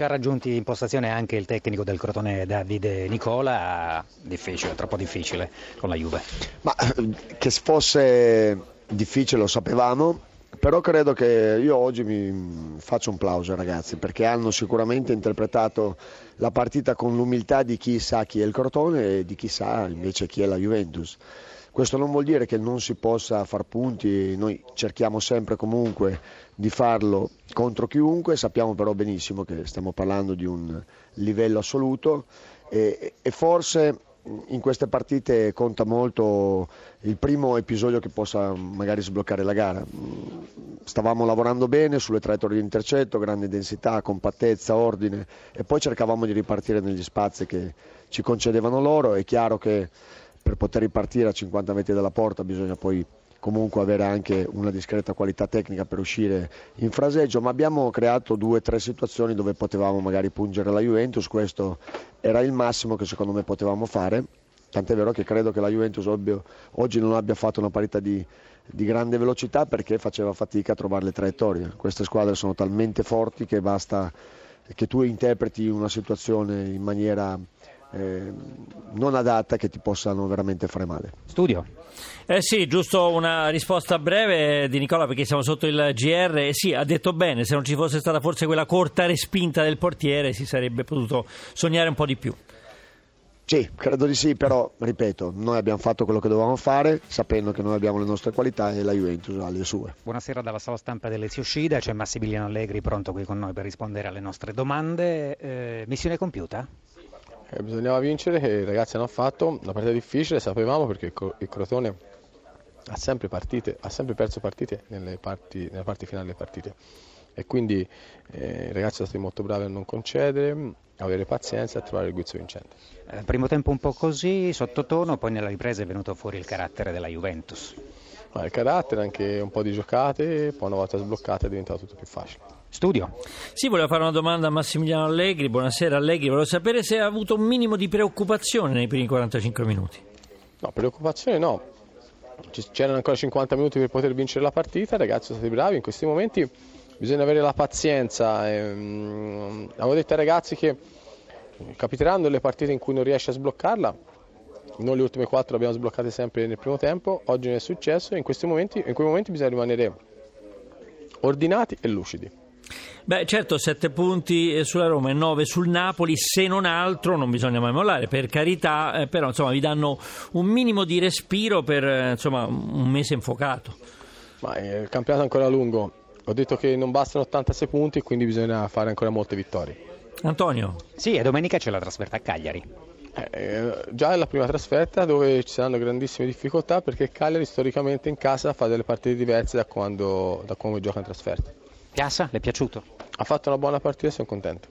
Ha raggiunti in postazione anche il tecnico del Crotone Davide Nicola, difficile, troppo difficile con la Juve. Ma che fosse difficile lo sapevamo, però credo che io oggi mi faccio un plauso ragazzi perché hanno sicuramente interpretato la partita con l'umiltà di chi sa chi è il Crotone e di chi sa invece chi è la Juventus. Questo non vuol dire che non si possa far punti, noi cerchiamo sempre comunque di farlo contro chiunque, sappiamo però benissimo che stiamo parlando di un livello assoluto e, e forse in queste partite conta molto il primo episodio che possa magari sbloccare la gara. Stavamo lavorando bene sulle traiettorie di intercetto, grande densità, compattezza, ordine e poi cercavamo di ripartire negli spazi che ci concedevano loro. È chiaro che per poter ripartire a 50 metri dalla porta bisogna poi comunque avere anche una discreta qualità tecnica per uscire in fraseggio, ma abbiamo creato due o tre situazioni dove potevamo magari pungere la Juventus, questo era il massimo che secondo me potevamo fare, tant'è vero che credo che la Juventus oggi non abbia fatto una parità di, di grande velocità perché faceva fatica a trovare le traiettorie, queste squadre sono talmente forti che basta che tu interpreti una situazione in maniera eh, non adatta che ti possano veramente fare male. Studio. Eh sì, giusto una risposta breve di Nicola perché siamo sotto il GR. Eh sì, ha detto bene, se non ci fosse stata forse quella corta respinta del portiere si sarebbe potuto sognare un po' di più. Sì, credo di sì, però ripeto, noi abbiamo fatto quello che dovevamo fare, sapendo che noi abbiamo le nostre qualità e la Juventus ha le sue. Buonasera dalla sala stampa dell'Ezio Scida, c'è Massimiliano Allegri pronto qui con noi per rispondere alle nostre domande. Eh, missione compiuta? Eh, bisognava vincere, che i ragazzi hanno fatto una partita difficile, sapevamo perché il Crotone ha sempre, partite, ha sempre perso partite nelle parti, nella parte finale delle partite e quindi eh, i ragazzi sono stati molto bravi a non concedere, a avere pazienza e a trovare il guizzo vincente. Eh, primo tempo un po' così, sottotono, poi nella ripresa è venuto fuori il carattere della Juventus. Ma il carattere, anche un po' di giocate, poi una volta sbloccate è diventato tutto più facile. Studio. Sì, volevo fare una domanda a Massimiliano Allegri. Buonasera Allegri, volevo sapere se ha avuto un minimo di preoccupazione nei primi 45 minuti. No, preoccupazione no. C'erano ancora 50 minuti per poter vincere la partita, ragazzi sono stati bravi in questi momenti. Bisogna avere la pazienza. Ehm, avevo detto ai ragazzi che capiteranno le partite in cui non riesci a sbloccarla. Noi le ultime quattro le abbiamo sbloccate sempre nel primo tempo, oggi non è successo. In, questi momenti, in quei momenti bisogna rimanere ordinati e lucidi. Beh, certo, sette punti sulla Roma e nove sul Napoli, se non altro non bisogna mai mollare, per carità, eh, però insomma vi danno un minimo di respiro per eh, insomma, un mese infuocato. Ma eh, il campionato è ancora lungo, ho detto che non bastano 86 punti, quindi bisogna fare ancora molte vittorie. Antonio? Sì, e domenica c'è la trasferta a Cagliari. Eh, eh, già è la prima trasferta dove ci saranno grandissime difficoltà perché Cagliari storicamente in casa fa delle partite diverse da quando, da quando gioca in trasferta. Piazza, le è piaciuto? Ha fatto una buona partita sono contento.